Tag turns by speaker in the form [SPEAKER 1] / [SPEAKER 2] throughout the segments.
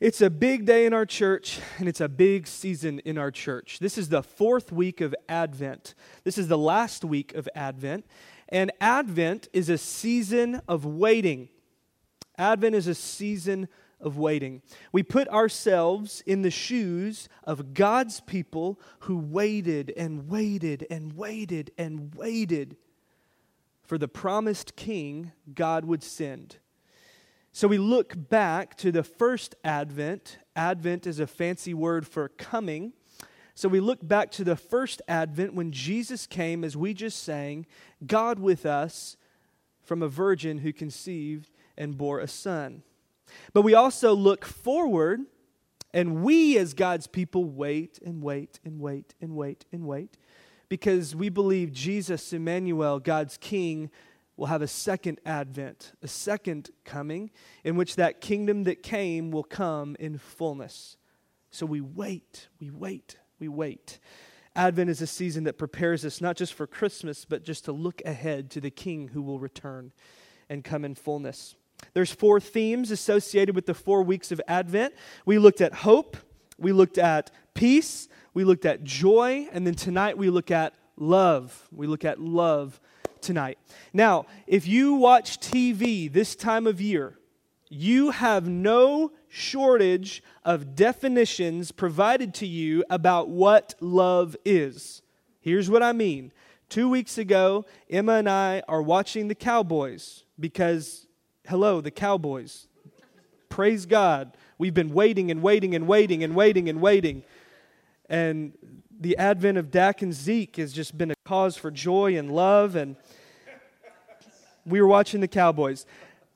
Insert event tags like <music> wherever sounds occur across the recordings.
[SPEAKER 1] It's a big day in our church, and it's a big season in our church. This is the fourth week of Advent. This is the last week of Advent. And Advent is a season of waiting. Advent is a season of waiting. We put ourselves in the shoes of God's people who waited and waited and waited and waited for the promised king God would send. So we look back to the first Advent. Advent is a fancy word for coming. So we look back to the first Advent when Jesus came, as we just sang, God with us from a virgin who conceived and bore a son. But we also look forward, and we as God's people wait and wait and wait and wait and wait because we believe Jesus, Emmanuel, God's King, will have a second advent, a second coming, in which that kingdom that came will come in fullness. So we wait, we wait, we wait. Advent is a season that prepares us not just for Christmas, but just to look ahead to the King who will return and come in fullness. There's four themes associated with the four weeks of Advent. We looked at hope, we looked at peace, we looked at joy, and then tonight we look at love. We look at love tonight. Now, if you watch TV this time of year, you have no shortage of definitions provided to you about what love is. Here's what I mean. Two weeks ago, Emma and I are watching the Cowboys because, hello, the Cowboys. Praise God. We've been waiting and waiting and waiting and waiting and waiting. And the advent of Dak and Zeke has just been a cause for joy and love. And we were watching the Cowboys.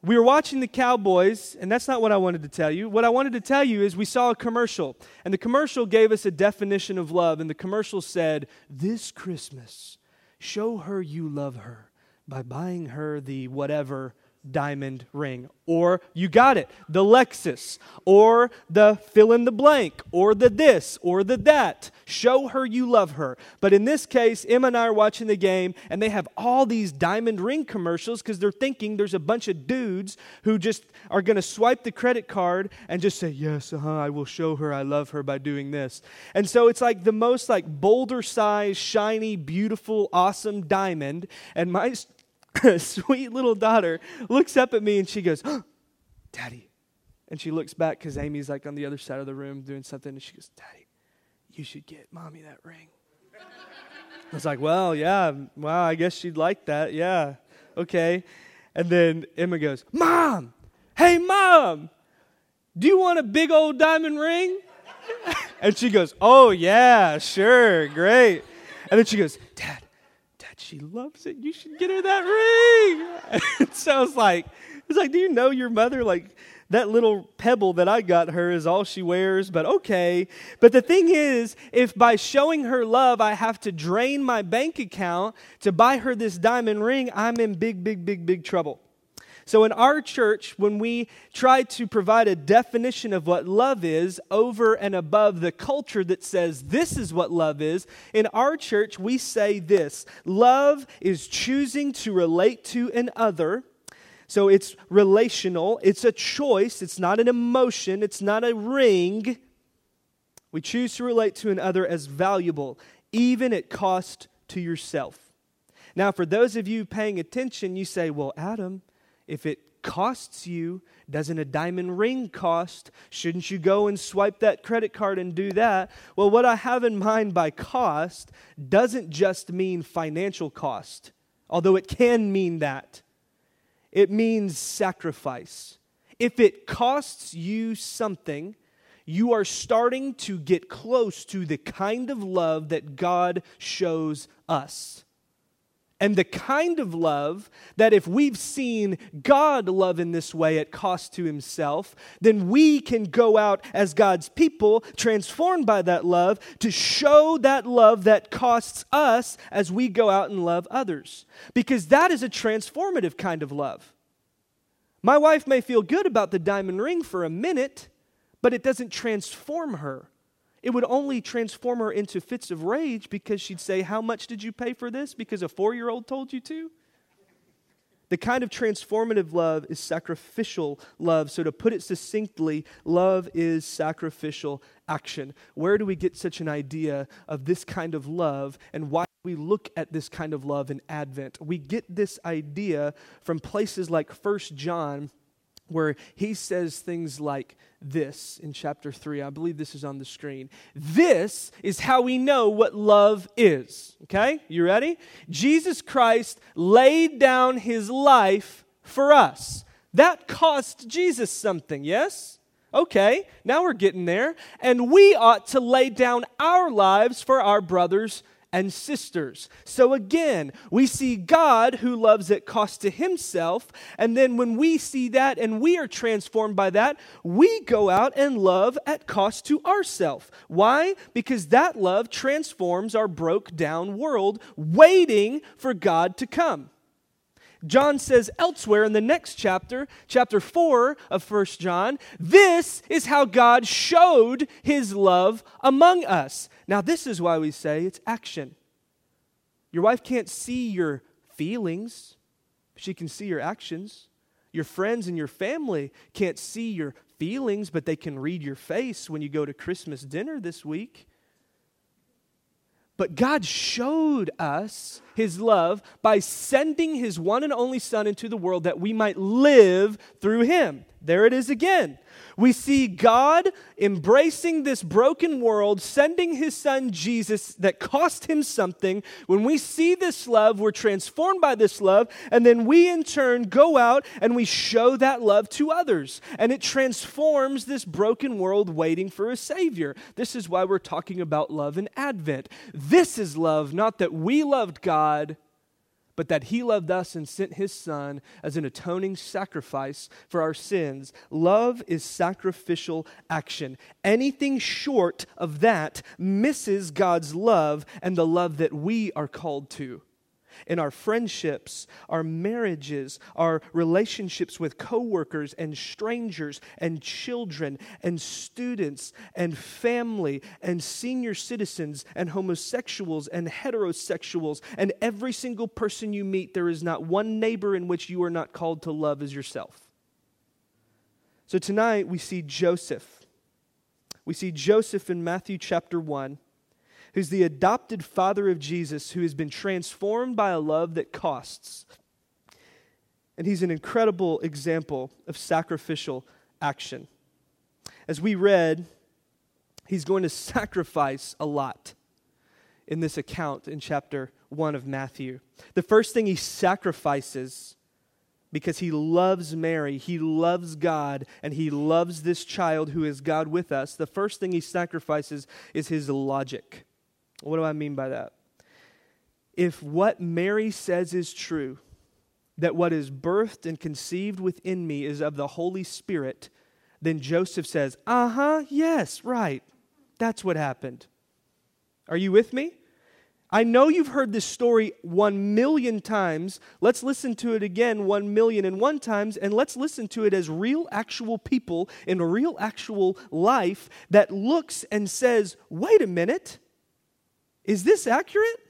[SPEAKER 1] We were watching the Cowboys, and that's not what I wanted to tell you. What I wanted to tell you is we saw a commercial, and the commercial gave us a definition of love, and the commercial said, This Christmas, show her you love her by buying her the whatever diamond ring. Or you got it, the Lexus, or the fill in the blank, or the this, or the that. Show her you love her. But in this case, Emma and I are watching the game, and they have all these diamond ring commercials because they're thinking there's a bunch of dudes who just are going to swipe the credit card and just say, Yes, uh-huh, I will show her I love her by doing this. And so it's like the most like boulder sized, shiny, beautiful, awesome diamond. And my <laughs> sweet little daughter looks up at me and she goes, oh, <gasps> Daddy. And she looks back because Amy's like on the other side of the room doing something. And she goes, Daddy, you should get mommy that ring. <laughs> I was like, Well, yeah, wow, I guess she'd like that. Yeah, okay. And then Emma goes, Mom, hey, Mom, do you want a big old diamond ring? <laughs> and she goes, Oh, yeah, sure, great. And then she goes, Dad, she loves it. You should get her that ring. <laughs> so I was like, it's like, do you know your mother? Like that little pebble that I got her is all she wears, but okay. But the thing is, if by showing her love I have to drain my bank account to buy her this diamond ring, I'm in big, big, big, big trouble. So, in our church, when we try to provide a definition of what love is over and above the culture that says this is what love is, in our church, we say this love is choosing to relate to an other. So, it's relational, it's a choice, it's not an emotion, it's not a ring. We choose to relate to an other as valuable, even at cost to yourself. Now, for those of you paying attention, you say, well, Adam, if it costs you, doesn't a diamond ring cost? Shouldn't you go and swipe that credit card and do that? Well, what I have in mind by cost doesn't just mean financial cost, although it can mean that. It means sacrifice. If it costs you something, you are starting to get close to the kind of love that God shows us and the kind of love that if we've seen God love in this way at cost to himself, then we can go out as God's people, transformed by that love, to show that love that costs us as we go out and love others. Because that is a transformative kind of love. My wife may feel good about the diamond ring for a minute, but it doesn't transform her. It would only transform her into fits of rage because she'd say, How much did you pay for this? Because a four year old told you to? The kind of transformative love is sacrificial love. So, to put it succinctly, love is sacrificial action. Where do we get such an idea of this kind of love, and why we look at this kind of love in Advent? We get this idea from places like First John where he says things like this in chapter 3. I believe this is on the screen. This is how we know what love is. Okay? You ready? Jesus Christ laid down his life for us. That cost Jesus something, yes? Okay, now we're getting there. And we ought to lay down our lives for our brothers and sisters. So again, we see God who loves at cost to himself. And then when we see that and we are transformed by that, we go out and love at cost to ourself. Why? Because that love transforms our broke down world, waiting for God to come. John says elsewhere in the next chapter, chapter 4 of First John, this is how God showed his love among us. Now, this is why we say it's action. Your wife can't see your feelings, she can see your actions. Your friends and your family can't see your feelings, but they can read your face when you go to Christmas dinner this week. But God showed us his love by sending his one and only Son into the world that we might live through him. There it is again. We see God embracing this broken world, sending his son Jesus that cost him something. When we see this love, we're transformed by this love, and then we in turn go out and we show that love to others. And it transforms this broken world waiting for a Savior. This is why we're talking about love in Advent. This is love, not that we loved God but that he loved us and sent his son as an atoning sacrifice for our sins. Love is sacrificial action. Anything short of that misses God's love and the love that we are called to in our friendships, our marriages, our relationships with coworkers and strangers and children and students and family and senior citizens and homosexuals and heterosexuals and every single person you meet, there is not one neighbor in which you are not called to love as yourself. So tonight we see Joseph. We see Joseph in Matthew chapter 1 who's the adopted father of Jesus, who has been transformed by a love that costs. And he's an incredible example of sacrificial action. As we read, he's going to sacrifice a lot in this account in chapter 1 of Matthew. The first thing he sacrifices because he loves Mary, he loves God, and he loves this child who is God with us, the first thing he sacrifices is his logic. What do I mean by that? If what Mary says is true, that what is birthed and conceived within me is of the Holy Spirit, then Joseph says, Uh huh, yes, right. That's what happened. Are you with me? I know you've heard this story one million times. Let's listen to it again one million and one times, and let's listen to it as real, actual people in a real, actual life that looks and says, wait a minute. Is this accurate?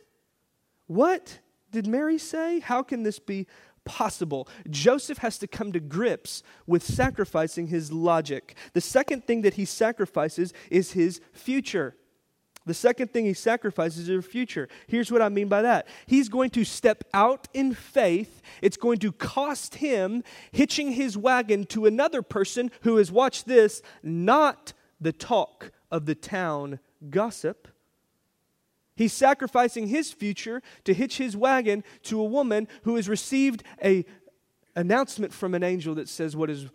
[SPEAKER 1] What did Mary say? How can this be possible? Joseph has to come to grips with sacrificing his logic. The second thing that he sacrifices is his future. The second thing he sacrifices is his future. Here's what I mean by that. He's going to step out in faith. It's going to cost him hitching his wagon to another person who has watched this, not the talk of the town gossip. He's sacrificing his future to hitch his wagon to a woman who has received a announcement from an angel that says what is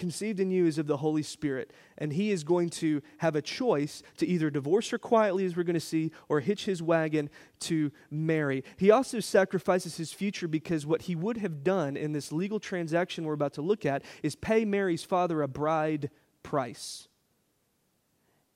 [SPEAKER 1] conceived in you is of the Holy Spirit. And he is going to have a choice to either divorce her quietly, as we're going to see, or hitch his wagon to Mary. He also sacrifices his future because what he would have done in this legal transaction we're about to look at is pay Mary's father a bride price.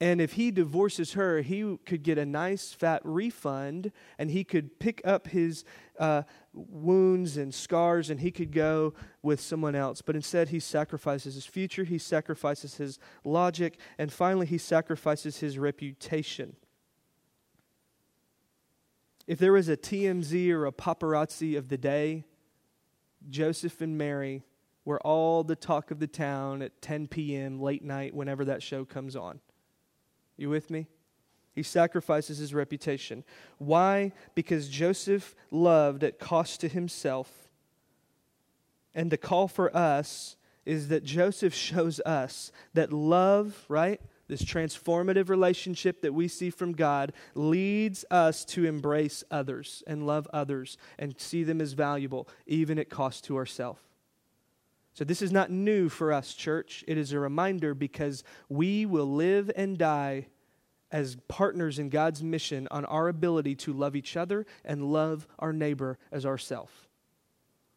[SPEAKER 1] And if he divorces her, he could get a nice fat refund and he could pick up his uh, wounds and scars and he could go with someone else. But instead, he sacrifices his future, he sacrifices his logic, and finally, he sacrifices his reputation. If there was a TMZ or a paparazzi of the day, Joseph and Mary were all the talk of the town at 10 p.m., late night, whenever that show comes on. You with me? He sacrifices his reputation. Why? Because Joseph loved at cost to himself. And the call for us is that Joseph shows us that love, right? This transformative relationship that we see from God leads us to embrace others and love others and see them as valuable, even at cost to ourselves. So, this is not new for us, church. It is a reminder because we will live and die as partners in God's mission on our ability to love each other and love our neighbor as ourself.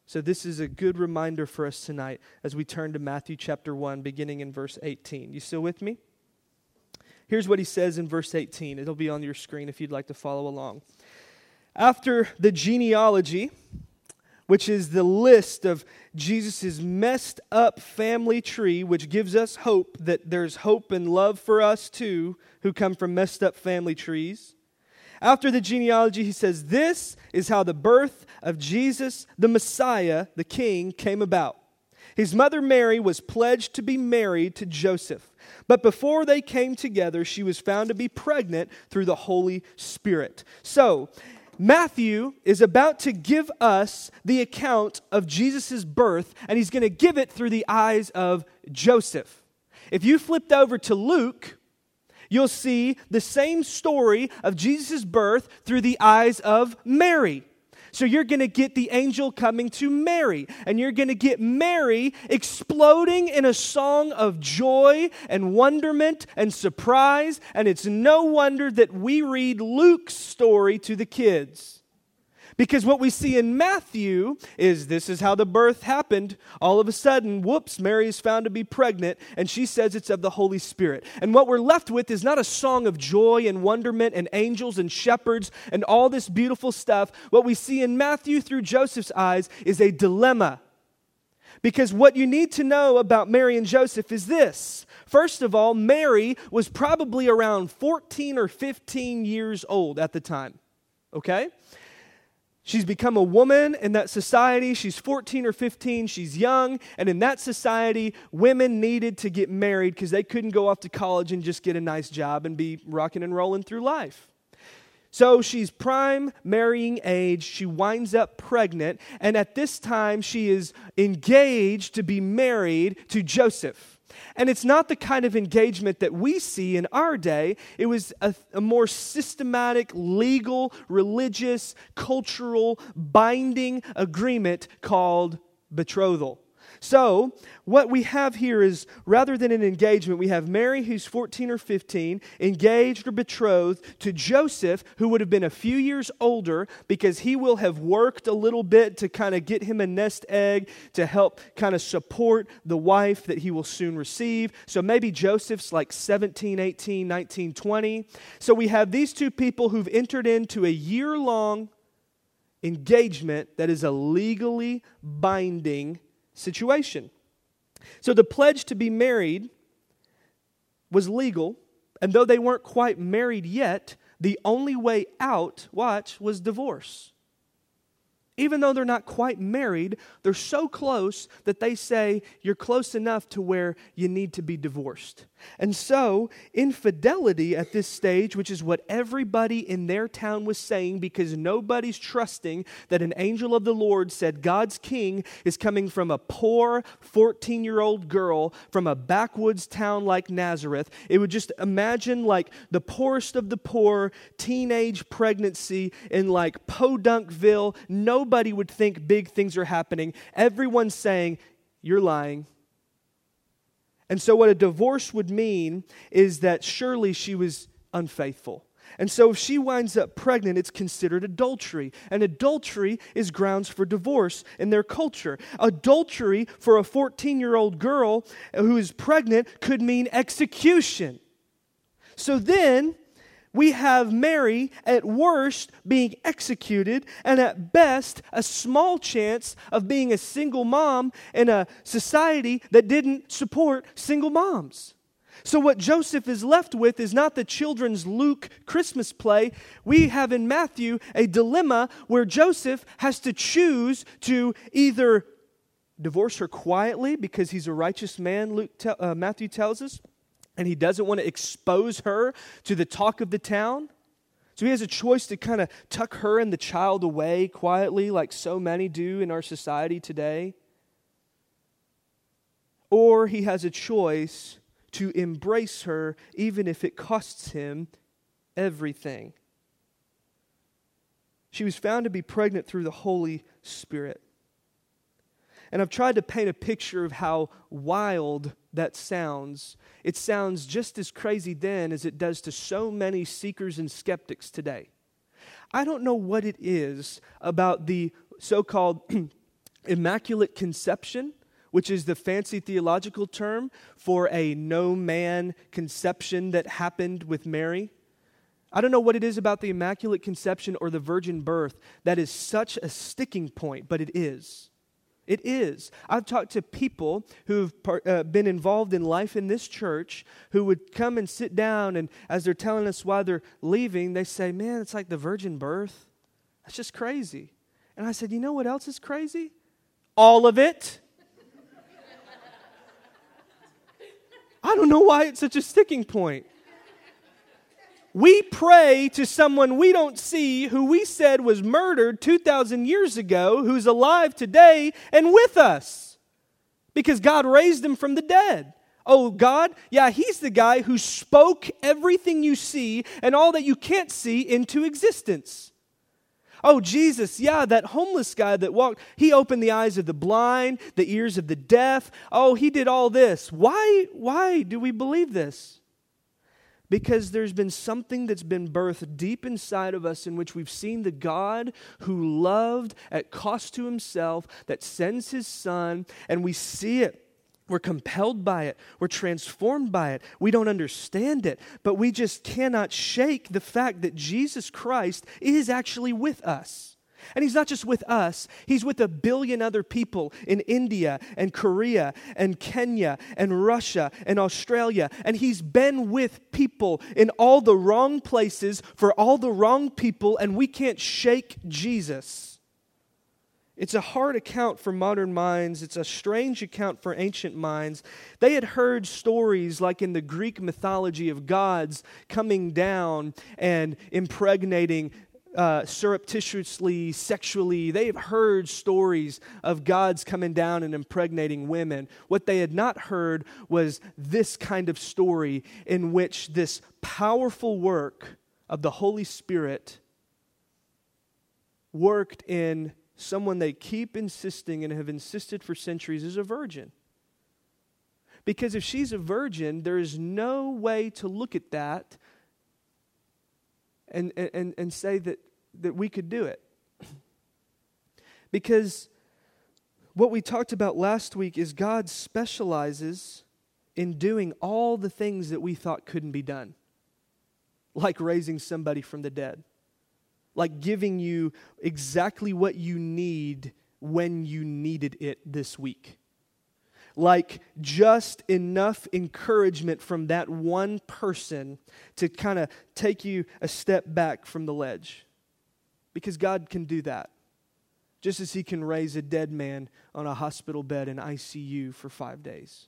[SPEAKER 1] So, this is a good reminder for us tonight as we turn to Matthew chapter 1, beginning in verse 18. You still with me? Here's what he says in verse 18. It'll be on your screen if you'd like to follow along. After the genealogy, which is the list of Jesus' messed up family tree, which gives us hope that there's hope and love for us too, who come from messed up family trees. After the genealogy, he says, This is how the birth of Jesus, the Messiah, the King, came about. His mother Mary was pledged to be married to Joseph. But before they came together, she was found to be pregnant through the Holy Spirit. So, Matthew is about to give us the account of Jesus' birth, and he's going to give it through the eyes of Joseph. If you flipped over to Luke, you'll see the same story of Jesus' birth through the eyes of Mary. So you're going to get the angel coming to Mary, and you're going to get Mary exploding in a song of joy and wonderment and surprise. And it's no wonder that we read Luke's story to the kids. Because what we see in Matthew is this is how the birth happened. All of a sudden, whoops, Mary is found to be pregnant, and she says it's of the Holy Spirit. And what we're left with is not a song of joy and wonderment and angels and shepherds and all this beautiful stuff. What we see in Matthew through Joseph's eyes is a dilemma. Because what you need to know about Mary and Joseph is this. First of all, Mary was probably around 14 or 15 years old at the time. Okay? She's become a woman in that society. She's 14 or 15. She's young. And in that society, women needed to get married because they couldn't go off to college and just get a nice job and be rocking and rolling through life. So she's prime marrying age. She winds up pregnant. And at this time, she is engaged to be married to Joseph. And it's not the kind of engagement that we see in our day. It was a, a, more systematic, legal, religious, cultural, binding agreement called betrothal. So, what we have here is rather than an engagement, we have Mary, who's 14 or 15, engaged or betrothed to Joseph, who would have been a few years older because he will have worked a little bit to kind of get him a nest egg to help kind of support the wife that he will soon receive. So, maybe Joseph's like 17, 18, 19, 20. So, we have these two people who've entered into a year long engagement that is a legally binding situation. So the pledge to be married was legal, and though they weren't quite married yet, the only way out, watch, was divorce. Even though they're not quite married, they're so close that they say you're close enough to where you need to be divorced. And so, infidelity at this stage, which is what everybody in their town was saying because nobody's trusting that an angel of the Lord said God's king is coming from a poor 14 year old girl from a backwoods town like Nazareth. It would just imagine like the poorest of the poor teenage pregnancy in like Podunkville. Nobody would think big things are happening. Everyone's saying, You're lying and so, what a divorce would mean is that surely she was unfaithful. And so, if she winds up pregnant, it's considered adultery. And adultery is grounds for divorce in their culture. Adultery for a 14 year old girl who is pregnant could mean execution. So then, we have Mary at worst being executed, and at best, a small chance of being a single mom in a society that didn't support single moms. So, what Joseph is left with is not the children's Luke Christmas play. We have in Matthew a dilemma where Joseph has to choose to either divorce her quietly because he's a righteous man, Luke te- uh, Matthew tells us, and he doesn't want to expose her to the talk of the town. So he has a choice to kind of tuck her and the child away quietly, like so many do in our society today. Or he has a choice to embrace her, even if it costs him everything. She was found to be pregnant through the Holy Spirit. And I've tried to paint a picture of how wild that sounds. It sounds just as crazy then as it does to so many seekers and skeptics today. I don't know what it is about the so called <clears throat> immaculate conception, which is the fancy theological term for a no man conception that happened with Mary. I don't know what it is about the immaculate conception or the virgin birth that is such a sticking point, but it is. It is. I've talked to people who've uh, been involved in life in this church who would come and sit down, and as they're telling us why they're leaving, they say, Man, it's like the virgin birth. That's just crazy. And I said, You know what else is crazy? All of it. <laughs> I don't know why it's such a sticking point. We pray to someone we don't see who we said was murdered 2,000 years ago, who's alive today and with us because God raised him from the dead. Oh, God, yeah, He's the guy who spoke everything you see and all that you can't see into existence. Oh, Jesus, yeah, that homeless guy that walked, he opened the eyes of the blind, the ears of the deaf. Oh, he did all this. Why, why do we believe this? Because there's been something that's been birthed deep inside of us in which we've seen the God who loved at cost to himself, that sends his son, and we see it. We're compelled by it. We're transformed by it. We don't understand it, but we just cannot shake the fact that Jesus Christ is actually with us. And he's not just with us, he's with a billion other people in India and Korea and Kenya and Russia and Australia. And he's been with people in all the wrong places for all the wrong people, and we can't shake Jesus. It's a hard account for modern minds. It's a strange account for ancient minds. They had heard stories like in the Greek mythology of gods coming down and impregnating uh, surreptitiously, sexually. They've heard stories of gods coming down and impregnating women. What they had not heard was this kind of story in which this powerful work of the Holy Spirit worked in someone they keep insisting and have insisted for centuries is a virgin. Because if she's a virgin, there is no way to look at that and, and, and say that that we could do it. Because what we talked about last week is God specializes in doing all the things that we thought couldn't be done, like raising somebody from the dead, like giving you exactly what you need when you needed it this week. Like just enough encouragement from that one person to kind of take you a step back from the ledge. Because God can do that. Just as He can raise a dead man on a hospital bed in ICU for five days.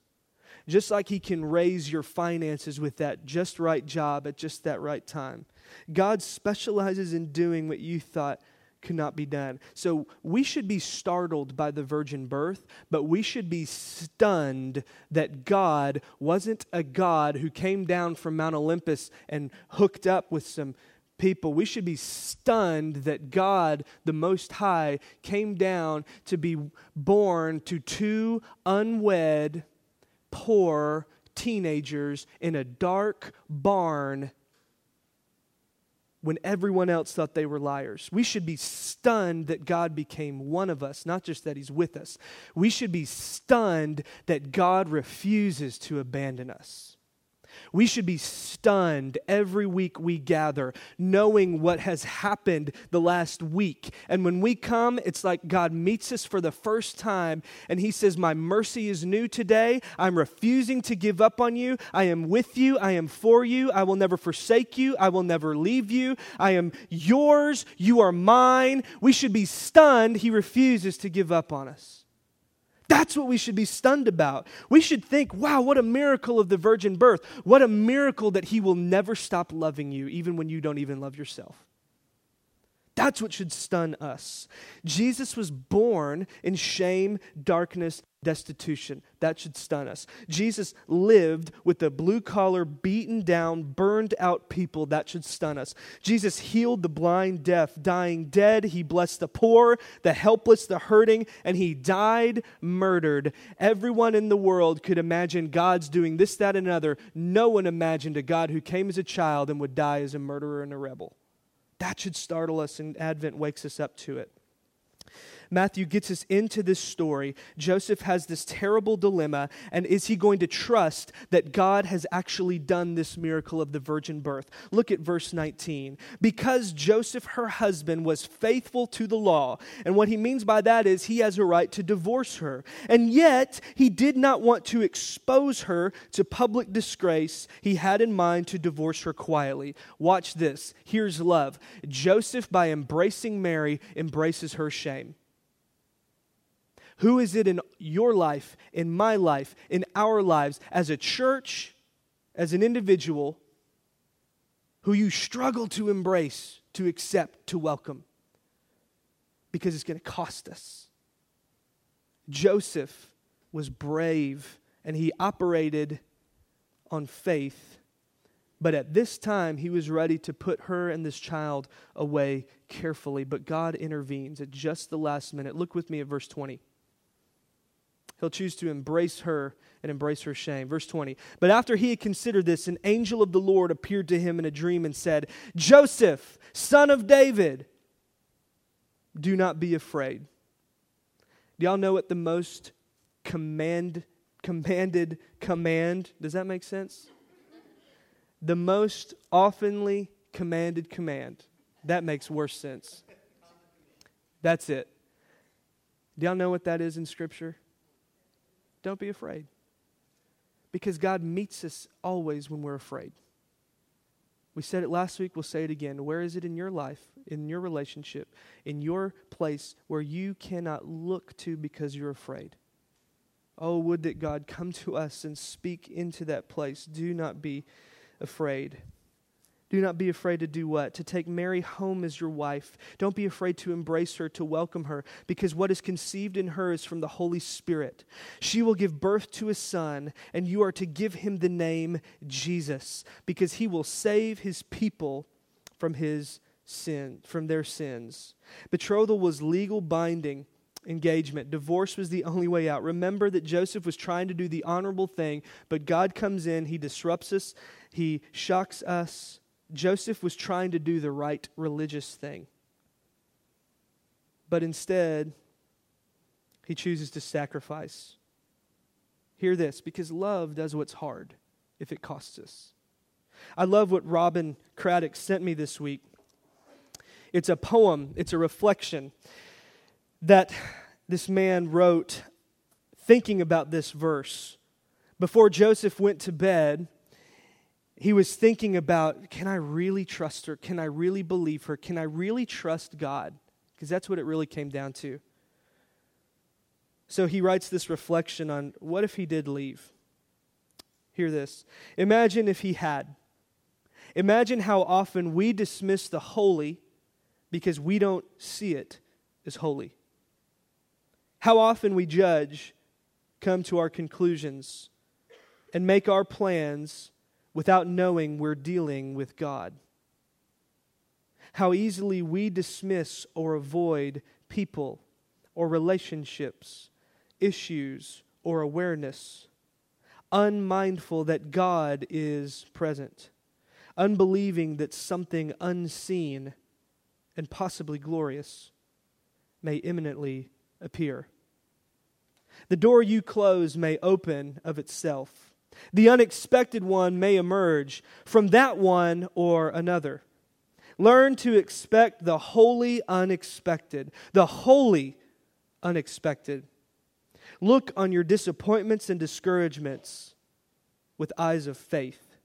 [SPEAKER 1] Just like He can raise your finances with that just right job at just that right time. God specializes in doing what you thought could not be done. So we should be startled by the virgin birth, but we should be stunned that God wasn't a God who came down from Mount Olympus and hooked up with some people, we should be stunned that God, the Most High, came down to be born to two unwed, poor teenagers in a dark barn when everyone else thought they were liars. We should be stunned that God became one of us, not just that He's with us. We should be stunned that God refuses to abandon us. We should be stunned every week we gather, knowing what has happened the last week. And when we come, it's like God meets us for the first time and He says, My mercy is new today. I'm refusing to give up on you. I am with you. I am for you. I will never forsake you. I will never leave you. I am yours. You are mine. We should be stunned. He refuses to give up on us. That's what we should be stunned about. We should think, wow, what a miracle of the virgin birth. What a miracle that he will never stop loving you, even when you don't even love yourself. That's what should stun us. Jesus was born in shame, darkness, destitution. That should stun us. Jesus lived with the blue collar, beaten down, burned out people. That should stun us. Jesus healed the blind, deaf, dying, dead. He blessed the poor, the helpless, the hurting, and he died murdered. Everyone in the world could imagine God's doing this, that, and another. No one imagined a God who came as a child and would die as a murderer and a rebel. That should startle us, and Advent wakes us up to it. Matthew gets us into this story. Joseph has this terrible dilemma, and is he going to trust that God has actually done this miracle of the virgin birth? Look at verse 19. Because Joseph, her husband, was faithful to the law, and what he means by that is he has a right to divorce her, and yet he did not want to expose her to public disgrace. He had in mind to divorce her quietly. Watch this. Here's love. Joseph, by embracing Mary, embraces her shame. Who is it in your life, in my life, in our lives, as a church, as an individual, who you struggle to embrace, to accept, to welcome? Because it's going to cost us. Joseph was brave and he operated on faith. But at this time, he was ready to put her and this child away carefully. But God intervenes at just the last minute. Look with me at verse 20. He'll choose to embrace her and embrace her shame. Verse 20. But after he had considered this, an angel of the Lord appeared to him in a dream and said, Joseph, son of David, do not be afraid. Do y'all know what the most command, commanded command? Does that make sense? The most oftenly commanded command. That makes worse sense. That's it. Do y'all know what that is in Scripture? Don't be afraid. Because God meets us always when we're afraid. We said it last week, we'll say it again. Where is it in your life, in your relationship, in your place where you cannot look to because you're afraid? Oh, would that God come to us and speak into that place. Do not be afraid. Do not be afraid to do what? To take Mary home as your wife. Don't be afraid to embrace her, to welcome her, because what is conceived in her is from the Holy Spirit. She will give birth to a son, and you are to give him the name Jesus, because he will save his people from his sin, from their sins. Betrothal was legal binding engagement. Divorce was the only way out. Remember that Joseph was trying to do the honorable thing, but God comes in, he disrupts us, he shocks us Joseph was trying to do the right religious thing. But instead, he chooses to sacrifice. Hear this because love does what's hard if it costs us. I love what Robin Craddock sent me this week. It's a poem, it's a reflection that this man wrote thinking about this verse. Before Joseph went to bed, he was thinking about can I really trust her? Can I really believe her? Can I really trust God? Because that's what it really came down to. So he writes this reflection on what if he did leave? Hear this. Imagine if he had. Imagine how often we dismiss the holy because we don't see it as holy. How often we judge, come to our conclusions, and make our plans without knowing we're dealing with God. How easily we dismiss or avoid people or relationships, issues or awareness, unmindful that God is present, unbelieving that something unseen and possibly glorious may imminently appear. The door you close may open of itself the unexpected one may emerge from that one or another. Learn to expect the holy unexpected, the holy unexpected. Look on your disappointments and discouragements with eyes of faith.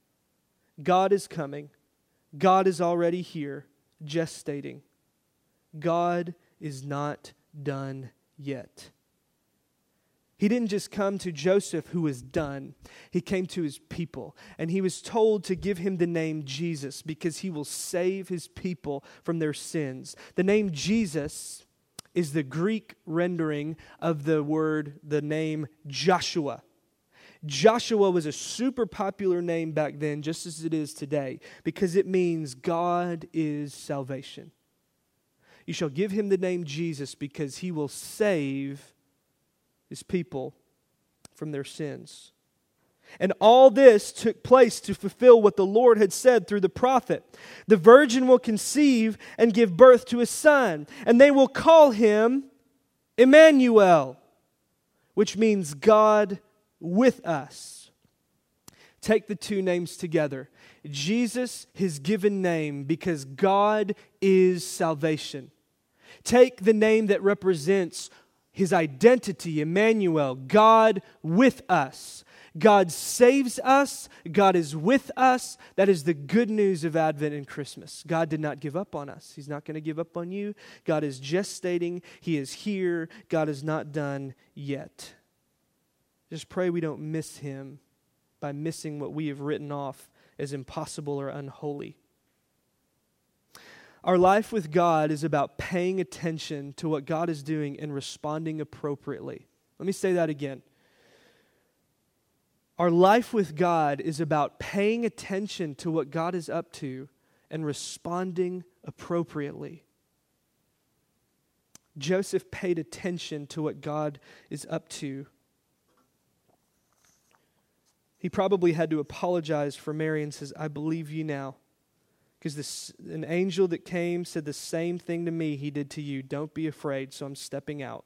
[SPEAKER 1] God is coming. God is already here, gestating. God is not done yet. He didn't just come to Joseph, who was done. He came to his people. And he was told to give him the name Jesus because he will save his people from their sins. The name Jesus is the Greek rendering of the word, the name Joshua. Joshua was a super popular name back then, just as it is today, because it means God is salvation. You shall give him the name Jesus because he will save his people from their sins. And all this took place to fulfill what the Lord had said through the prophet. The virgin will conceive and give birth to a son, and they will call him Emmanuel, which means God with us. Take the two names together. Jesus, his given name, because God is salvation. Take the name that represents his identity, Emmanuel, God with us. God saves us. God is with us. That is the good news of Advent and Christmas. God did not give up on us. He's not going to give up on you. God is just stating He is here. God is not done yet. Just pray we don't miss Him by missing what we have written off as impossible or unholy. Our life with God is about paying attention to what God is doing and responding appropriately. Let me say that again. Our life with God is about paying attention to what God is up to and responding appropriately. Joseph paid attention to what God is up to. He probably had to apologize for Mary and says, I believe you now. Because this, an angel that came said the same thing to me he did to you. Don't be afraid, so I'm stepping out.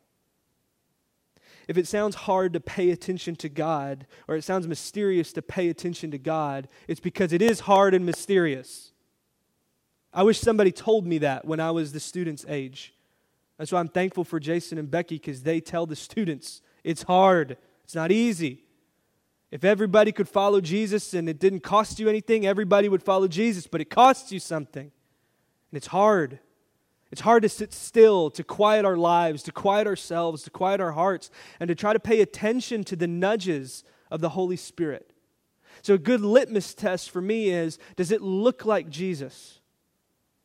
[SPEAKER 1] If it sounds hard to pay attention to God, or it sounds mysterious to pay attention to God, it's because it is hard and mysterious. I wish somebody told me that when I was the student's age. That's why I'm thankful for Jason and Becky because they tell the students it's hard, it's not easy. If everybody could follow Jesus and it didn't cost you anything, everybody would follow Jesus, but it costs you something. And it's hard. It's hard to sit still, to quiet our lives, to quiet ourselves, to quiet our hearts, and to try to pay attention to the nudges of the Holy Spirit. So, a good litmus test for me is does it look like Jesus?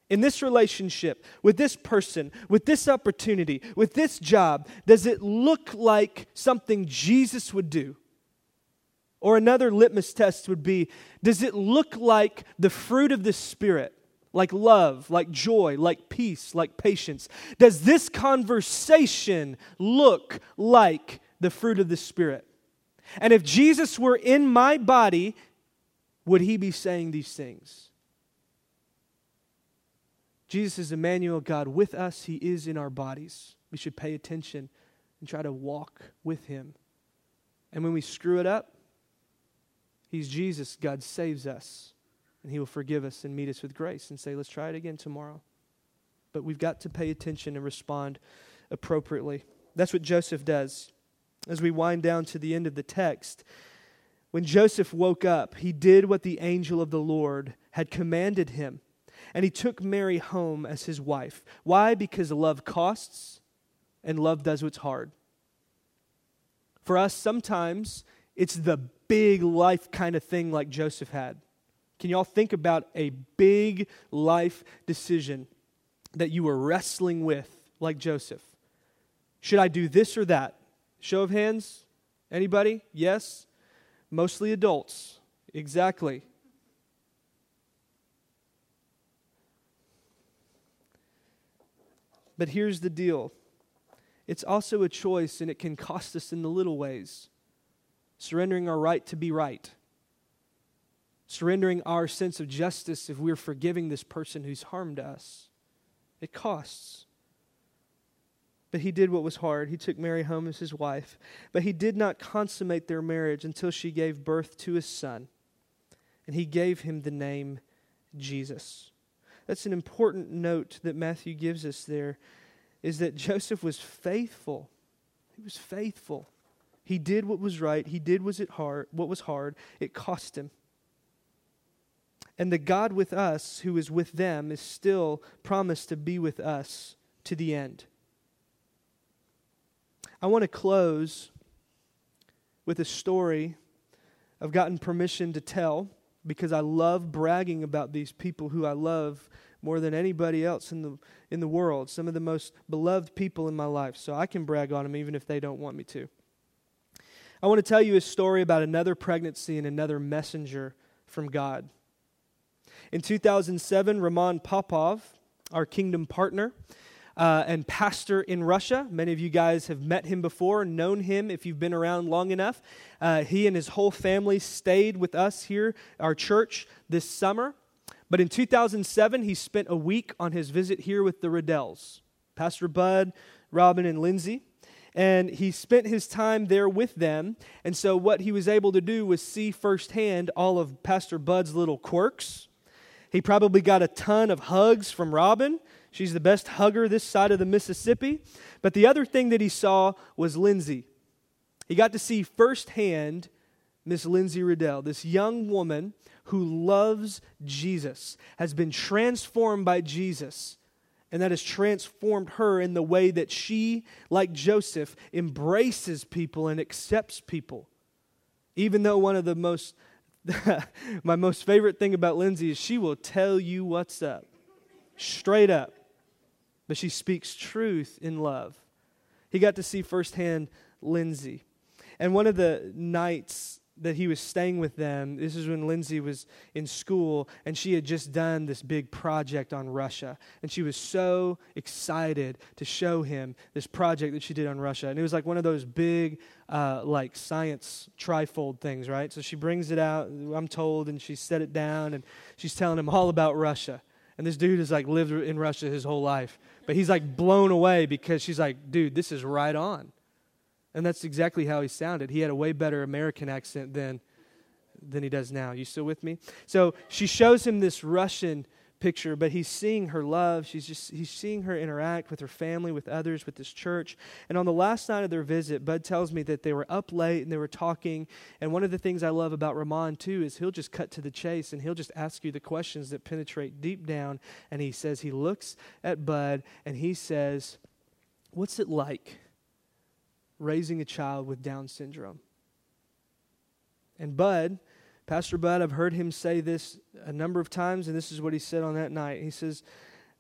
[SPEAKER 1] In this relationship, with this person, with this opportunity, with this job, does it look like something Jesus would do? Or another litmus test would be Does it look like the fruit of the Spirit? Like love, like joy, like peace, like patience. Does this conversation look like the fruit of the Spirit? And if Jesus were in my body, would he be saying these things? Jesus is Emmanuel, God with us. He is in our bodies. We should pay attention and try to walk with him. And when we screw it up, He's Jesus. God saves us, and He will forgive us and meet us with grace and say, let's try it again tomorrow. But we've got to pay attention and respond appropriately. That's what Joseph does. As we wind down to the end of the text, when Joseph woke up, he did what the angel of the Lord had commanded him, and he took Mary home as his wife. Why? Because love costs, and love does what's hard. For us, sometimes it's the big life kind of thing like Joseph had. Can y'all think about a big life decision that you were wrestling with like Joseph? Should I do this or that? Show of hands? Anybody? Yes? Mostly adults. Exactly. But here's the deal it's also a choice, and it can cost us in the little ways surrendering our right to be right, surrendering our sense of justice if we're forgiving this person who's harmed us. It costs. But he did what was hard. He took Mary home as his wife. But he did not consummate their marriage until she gave birth to a son. And he gave him the name Jesus. That's an important note that Matthew gives us there is that Joseph was faithful. He was faithful. He did what was right. He did was it hard, what was hard. It cost him. And the God with us who is with them is still promised to be with us to the end. I want to close with a story I've gotten permission to tell because I love bragging about these people who I love more than anybody else in the, in the world, some of the most beloved people in my life. So I can brag on them even if they don't want me to. I want to tell you a story about another pregnancy and another messenger from God. In 2007, Roman Popov, our kingdom partner, uh, and pastor in Russia. Many of you guys have met him before, known him if you've been around long enough. Uh, he and his whole family stayed with us here, our church, this summer. But in 2007, he spent a week on his visit here with the Riddells, Pastor Bud, Robin, and Lindsay. And he spent his time there with them. And so, what he was able to do was see firsthand all of Pastor Bud's little quirks. He probably got a ton of hugs from Robin. She's the best hugger this side of the Mississippi. But the other thing that he saw was Lindsay. He got to see firsthand Miss Lindsay Riddell, this young woman who loves Jesus, has been transformed by Jesus, and that has transformed her in the way that she, like Joseph, embraces people and accepts people. Even though one of the most, <laughs> my most favorite thing about Lindsay is she will tell you what's up, straight up but she speaks truth in love. He got to see firsthand Lindsay. And one of the nights that he was staying with them, this is when Lindsay was in school, and she had just done this big project on Russia. And she was so excited to show him this project that she did on Russia. And it was like one of those big, uh, like science trifold things, right? So she brings it out, I'm told, and she set it down, and she's telling him all about Russia. And this dude has like lived in Russia his whole life. But he's like blown away because she's like, dude, this is right on. And that's exactly how he sounded. He had a way better American accent than, than he does now. You still with me? So she shows him this Russian picture, but he's seeing her love. She's just he's seeing her interact with her family, with others, with this church. And on the last night of their visit, Bud tells me that they were up late and they were talking. And one of the things I love about Roman too is he'll just cut to the chase and he'll just ask you the questions that penetrate deep down. And he says he looks at Bud and he says, "What's it like raising a child with Down syndrome?" And Bud Pastor Bud, I've heard him say this a number of times, and this is what he said on that night. He says,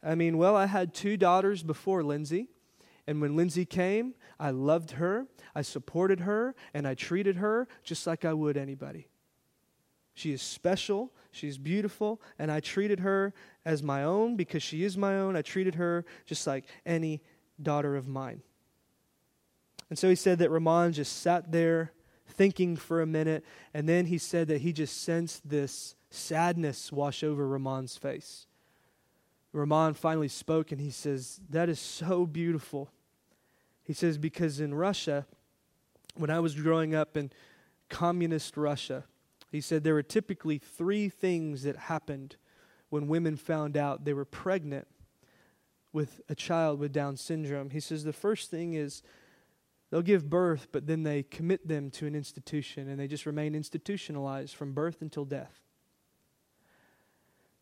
[SPEAKER 1] I mean, well, I had two daughters before Lindsay, and when Lindsay came, I loved her, I supported her, and I treated her just like I would anybody. She is special, she's beautiful, and I treated her as my own because she is my own. I treated her just like any daughter of mine. And so he said that Roman just sat there thinking for a minute, and then he said that he just sensed this sadness wash over Roman's face. Roman finally spoke and he says, That is so beautiful. He says, Because in Russia, when I was growing up in communist Russia, he said there were typically three things that happened when women found out they were pregnant with a child with Down syndrome. He says the first thing is They'll give birth, but then they commit them to an institution and they just remain institutionalized from birth until death.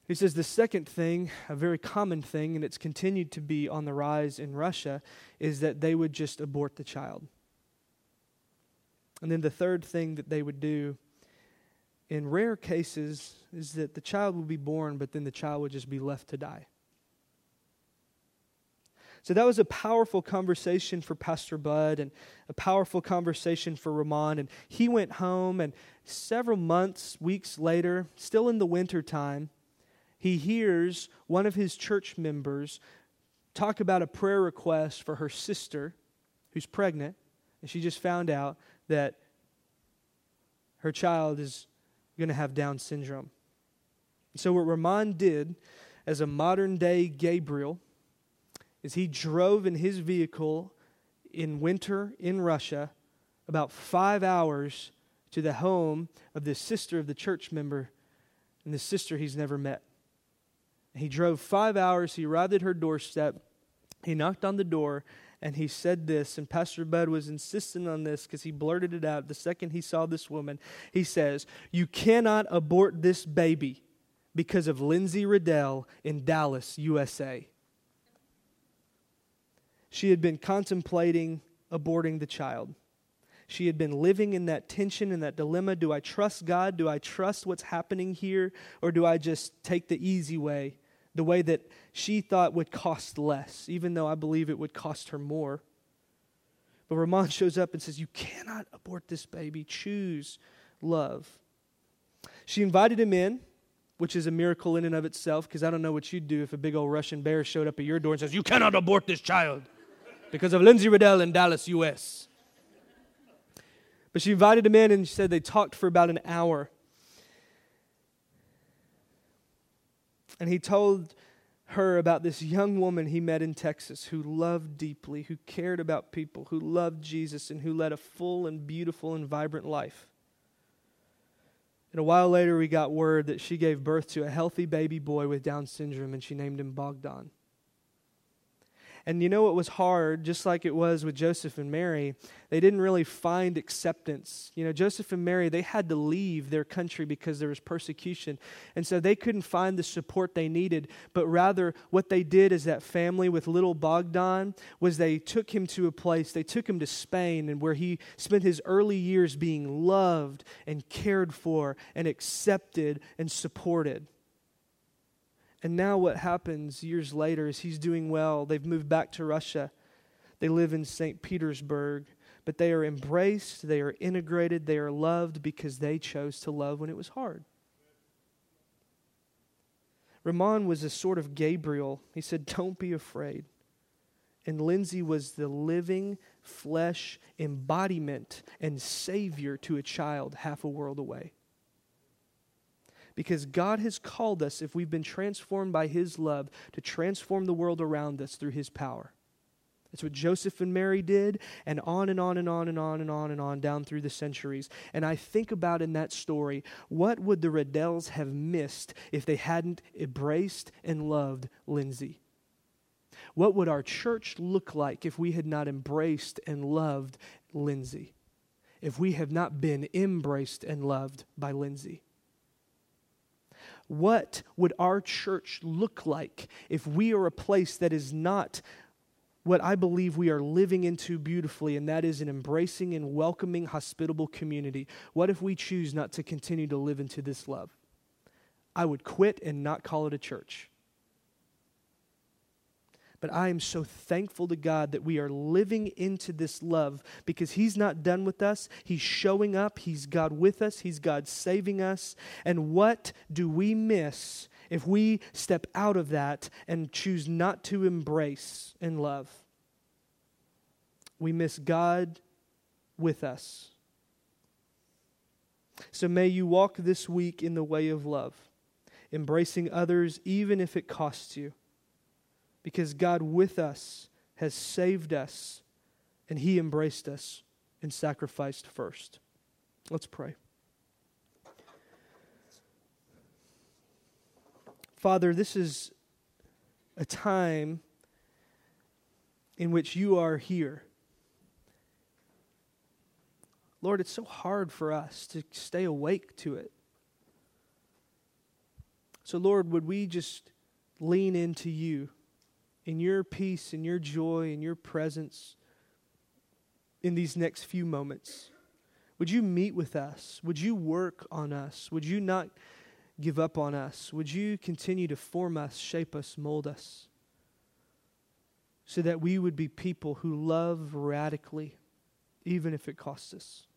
[SPEAKER 1] He says the second thing, a very common thing, and it's continued to be on the rise in Russia, is that they would just abort the child. And then the third thing that they would do in rare cases is that the child would be born, but then the child would just be left to die. So that was a powerful conversation for Pastor Bud and a powerful conversation for Roman. And he went home, and several months, weeks later, still in the winter time, he hears one of his church members talk about a prayer request for her sister who's pregnant. And she just found out that her child is going to have Down syndrome. So, what Roman did as a modern day Gabriel is he drove in his vehicle in winter in Russia about five hours to the home of this sister of the church member and the sister he's never met. He drove five hours. He arrived at her doorstep. He knocked on the door and he said this. And Pastor Bud was insistent on this because he blurted it out the second he saw this woman. He says, You cannot abort this baby because of Lindsay Riddell in Dallas, USA she had been contemplating aborting the child. She had been living in that tension and that dilemma. Do I trust God? Do I trust what's happening here? Or do I just take the easy way, the way that she thought would cost less, even though I believe it would cost her more? But Roman shows up and says, You cannot abort this baby. Choose love. She invited him in, which is a miracle in and of itself, because I don't know what you'd do if a big old Russian bear showed up at your door and says, You cannot abort this child because of Lindsay Riddell in Dallas, U.S. But she invited him in and she said they talked for about an hour. And he told her about this young woman he met in Texas who loved deeply, who cared about people, who loved Jesus, and who led a full and beautiful and vibrant life. And a while later, we got word that she gave birth to a healthy baby boy with Down syndrome, and she named him Bogdan. And you know what was hard, just like it was with Joseph and Mary? They didn't really find acceptance. You know, Joseph and Mary, they had to leave their country because there was persecution. And so they couldn't find the support they needed. But rather, what they did as that family with little Bogdan was they took him to a place, they took him to Spain, and where he spent his early years being loved and cared for and accepted and supported. And now, what happens years later is he's doing well. They've moved back to Russia. They live in St. Petersburg, but they are embraced, they are integrated, they are loved because they chose to love when it was hard. Roman was a sort of Gabriel. He said, Don't be afraid. And Lindsay was the living flesh embodiment and savior to a child half a world away because God has called us, if we've been transformed by His love, to transform the world around us through His power. That's what Joseph and Mary did, and on and on and on and on and on and on down through the centuries. And I think about in that story, what would the Riddells have missed if they hadn't embraced and loved Lindsay? What would our church look like if we had not embraced and loved Lindsay? If we have not been embraced and loved by Lindsay? What would our church look like if we are a place that is not what I believe we are living into beautifully, and that is an embracing and welcoming, hospitable community? What if we choose not to continue to live into this love? I would quit and not call it a church. But I am so thankful to God that we are living into this love because He's not done with us. He's showing up. He's God with us. He's God saving us. And what do we miss if we step out of that and choose not to embrace and love? We miss God with us. So may you walk this week in the way of love, embracing others even if it costs you because God with us has saved us and He embraced us and sacrificed first. Let's pray. Father, this is a time in which you are here. Lord, it's so hard for us to stay awake to it. So, Lord, would we just lean into you? In your peace, in your joy, in your presence in these next few moments. Would you meet with us? Would you work on us? Would you not give up on us? Would you continue to form us, shape us, mold us? So that we would be people who love radically, even if it costs us.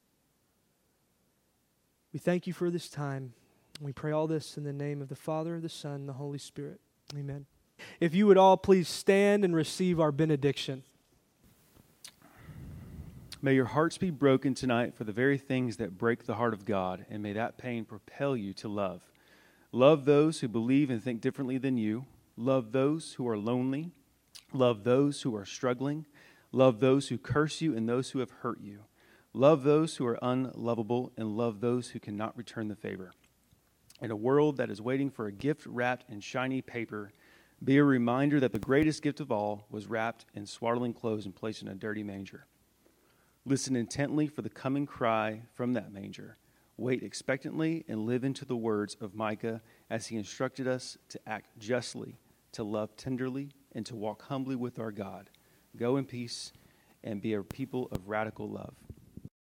[SPEAKER 1] We thank you for this time. We pray all this in the name of the Father, the Son, the Holy Spirit. Amen. If you would all please stand and receive our benediction.
[SPEAKER 2] May your hearts be broken tonight for the very things that break the heart of God, and may that pain propel you to love. Love those who believe and think differently than you. Love those who are lonely. Love those who are struggling. Love those who curse you and those who have hurt you. Love those who are unlovable, and love those who cannot return the favor. In a world that is waiting for a gift wrapped in shiny paper, be a reminder that the greatest gift of all was wrapped in swaddling clothes and placed in a dirty manger. Listen intently for the coming cry from that manger. Wait expectantly and live into the words of Micah as he instructed us to act justly, to love tenderly, and to walk humbly with our God. Go in peace and be a people of radical love.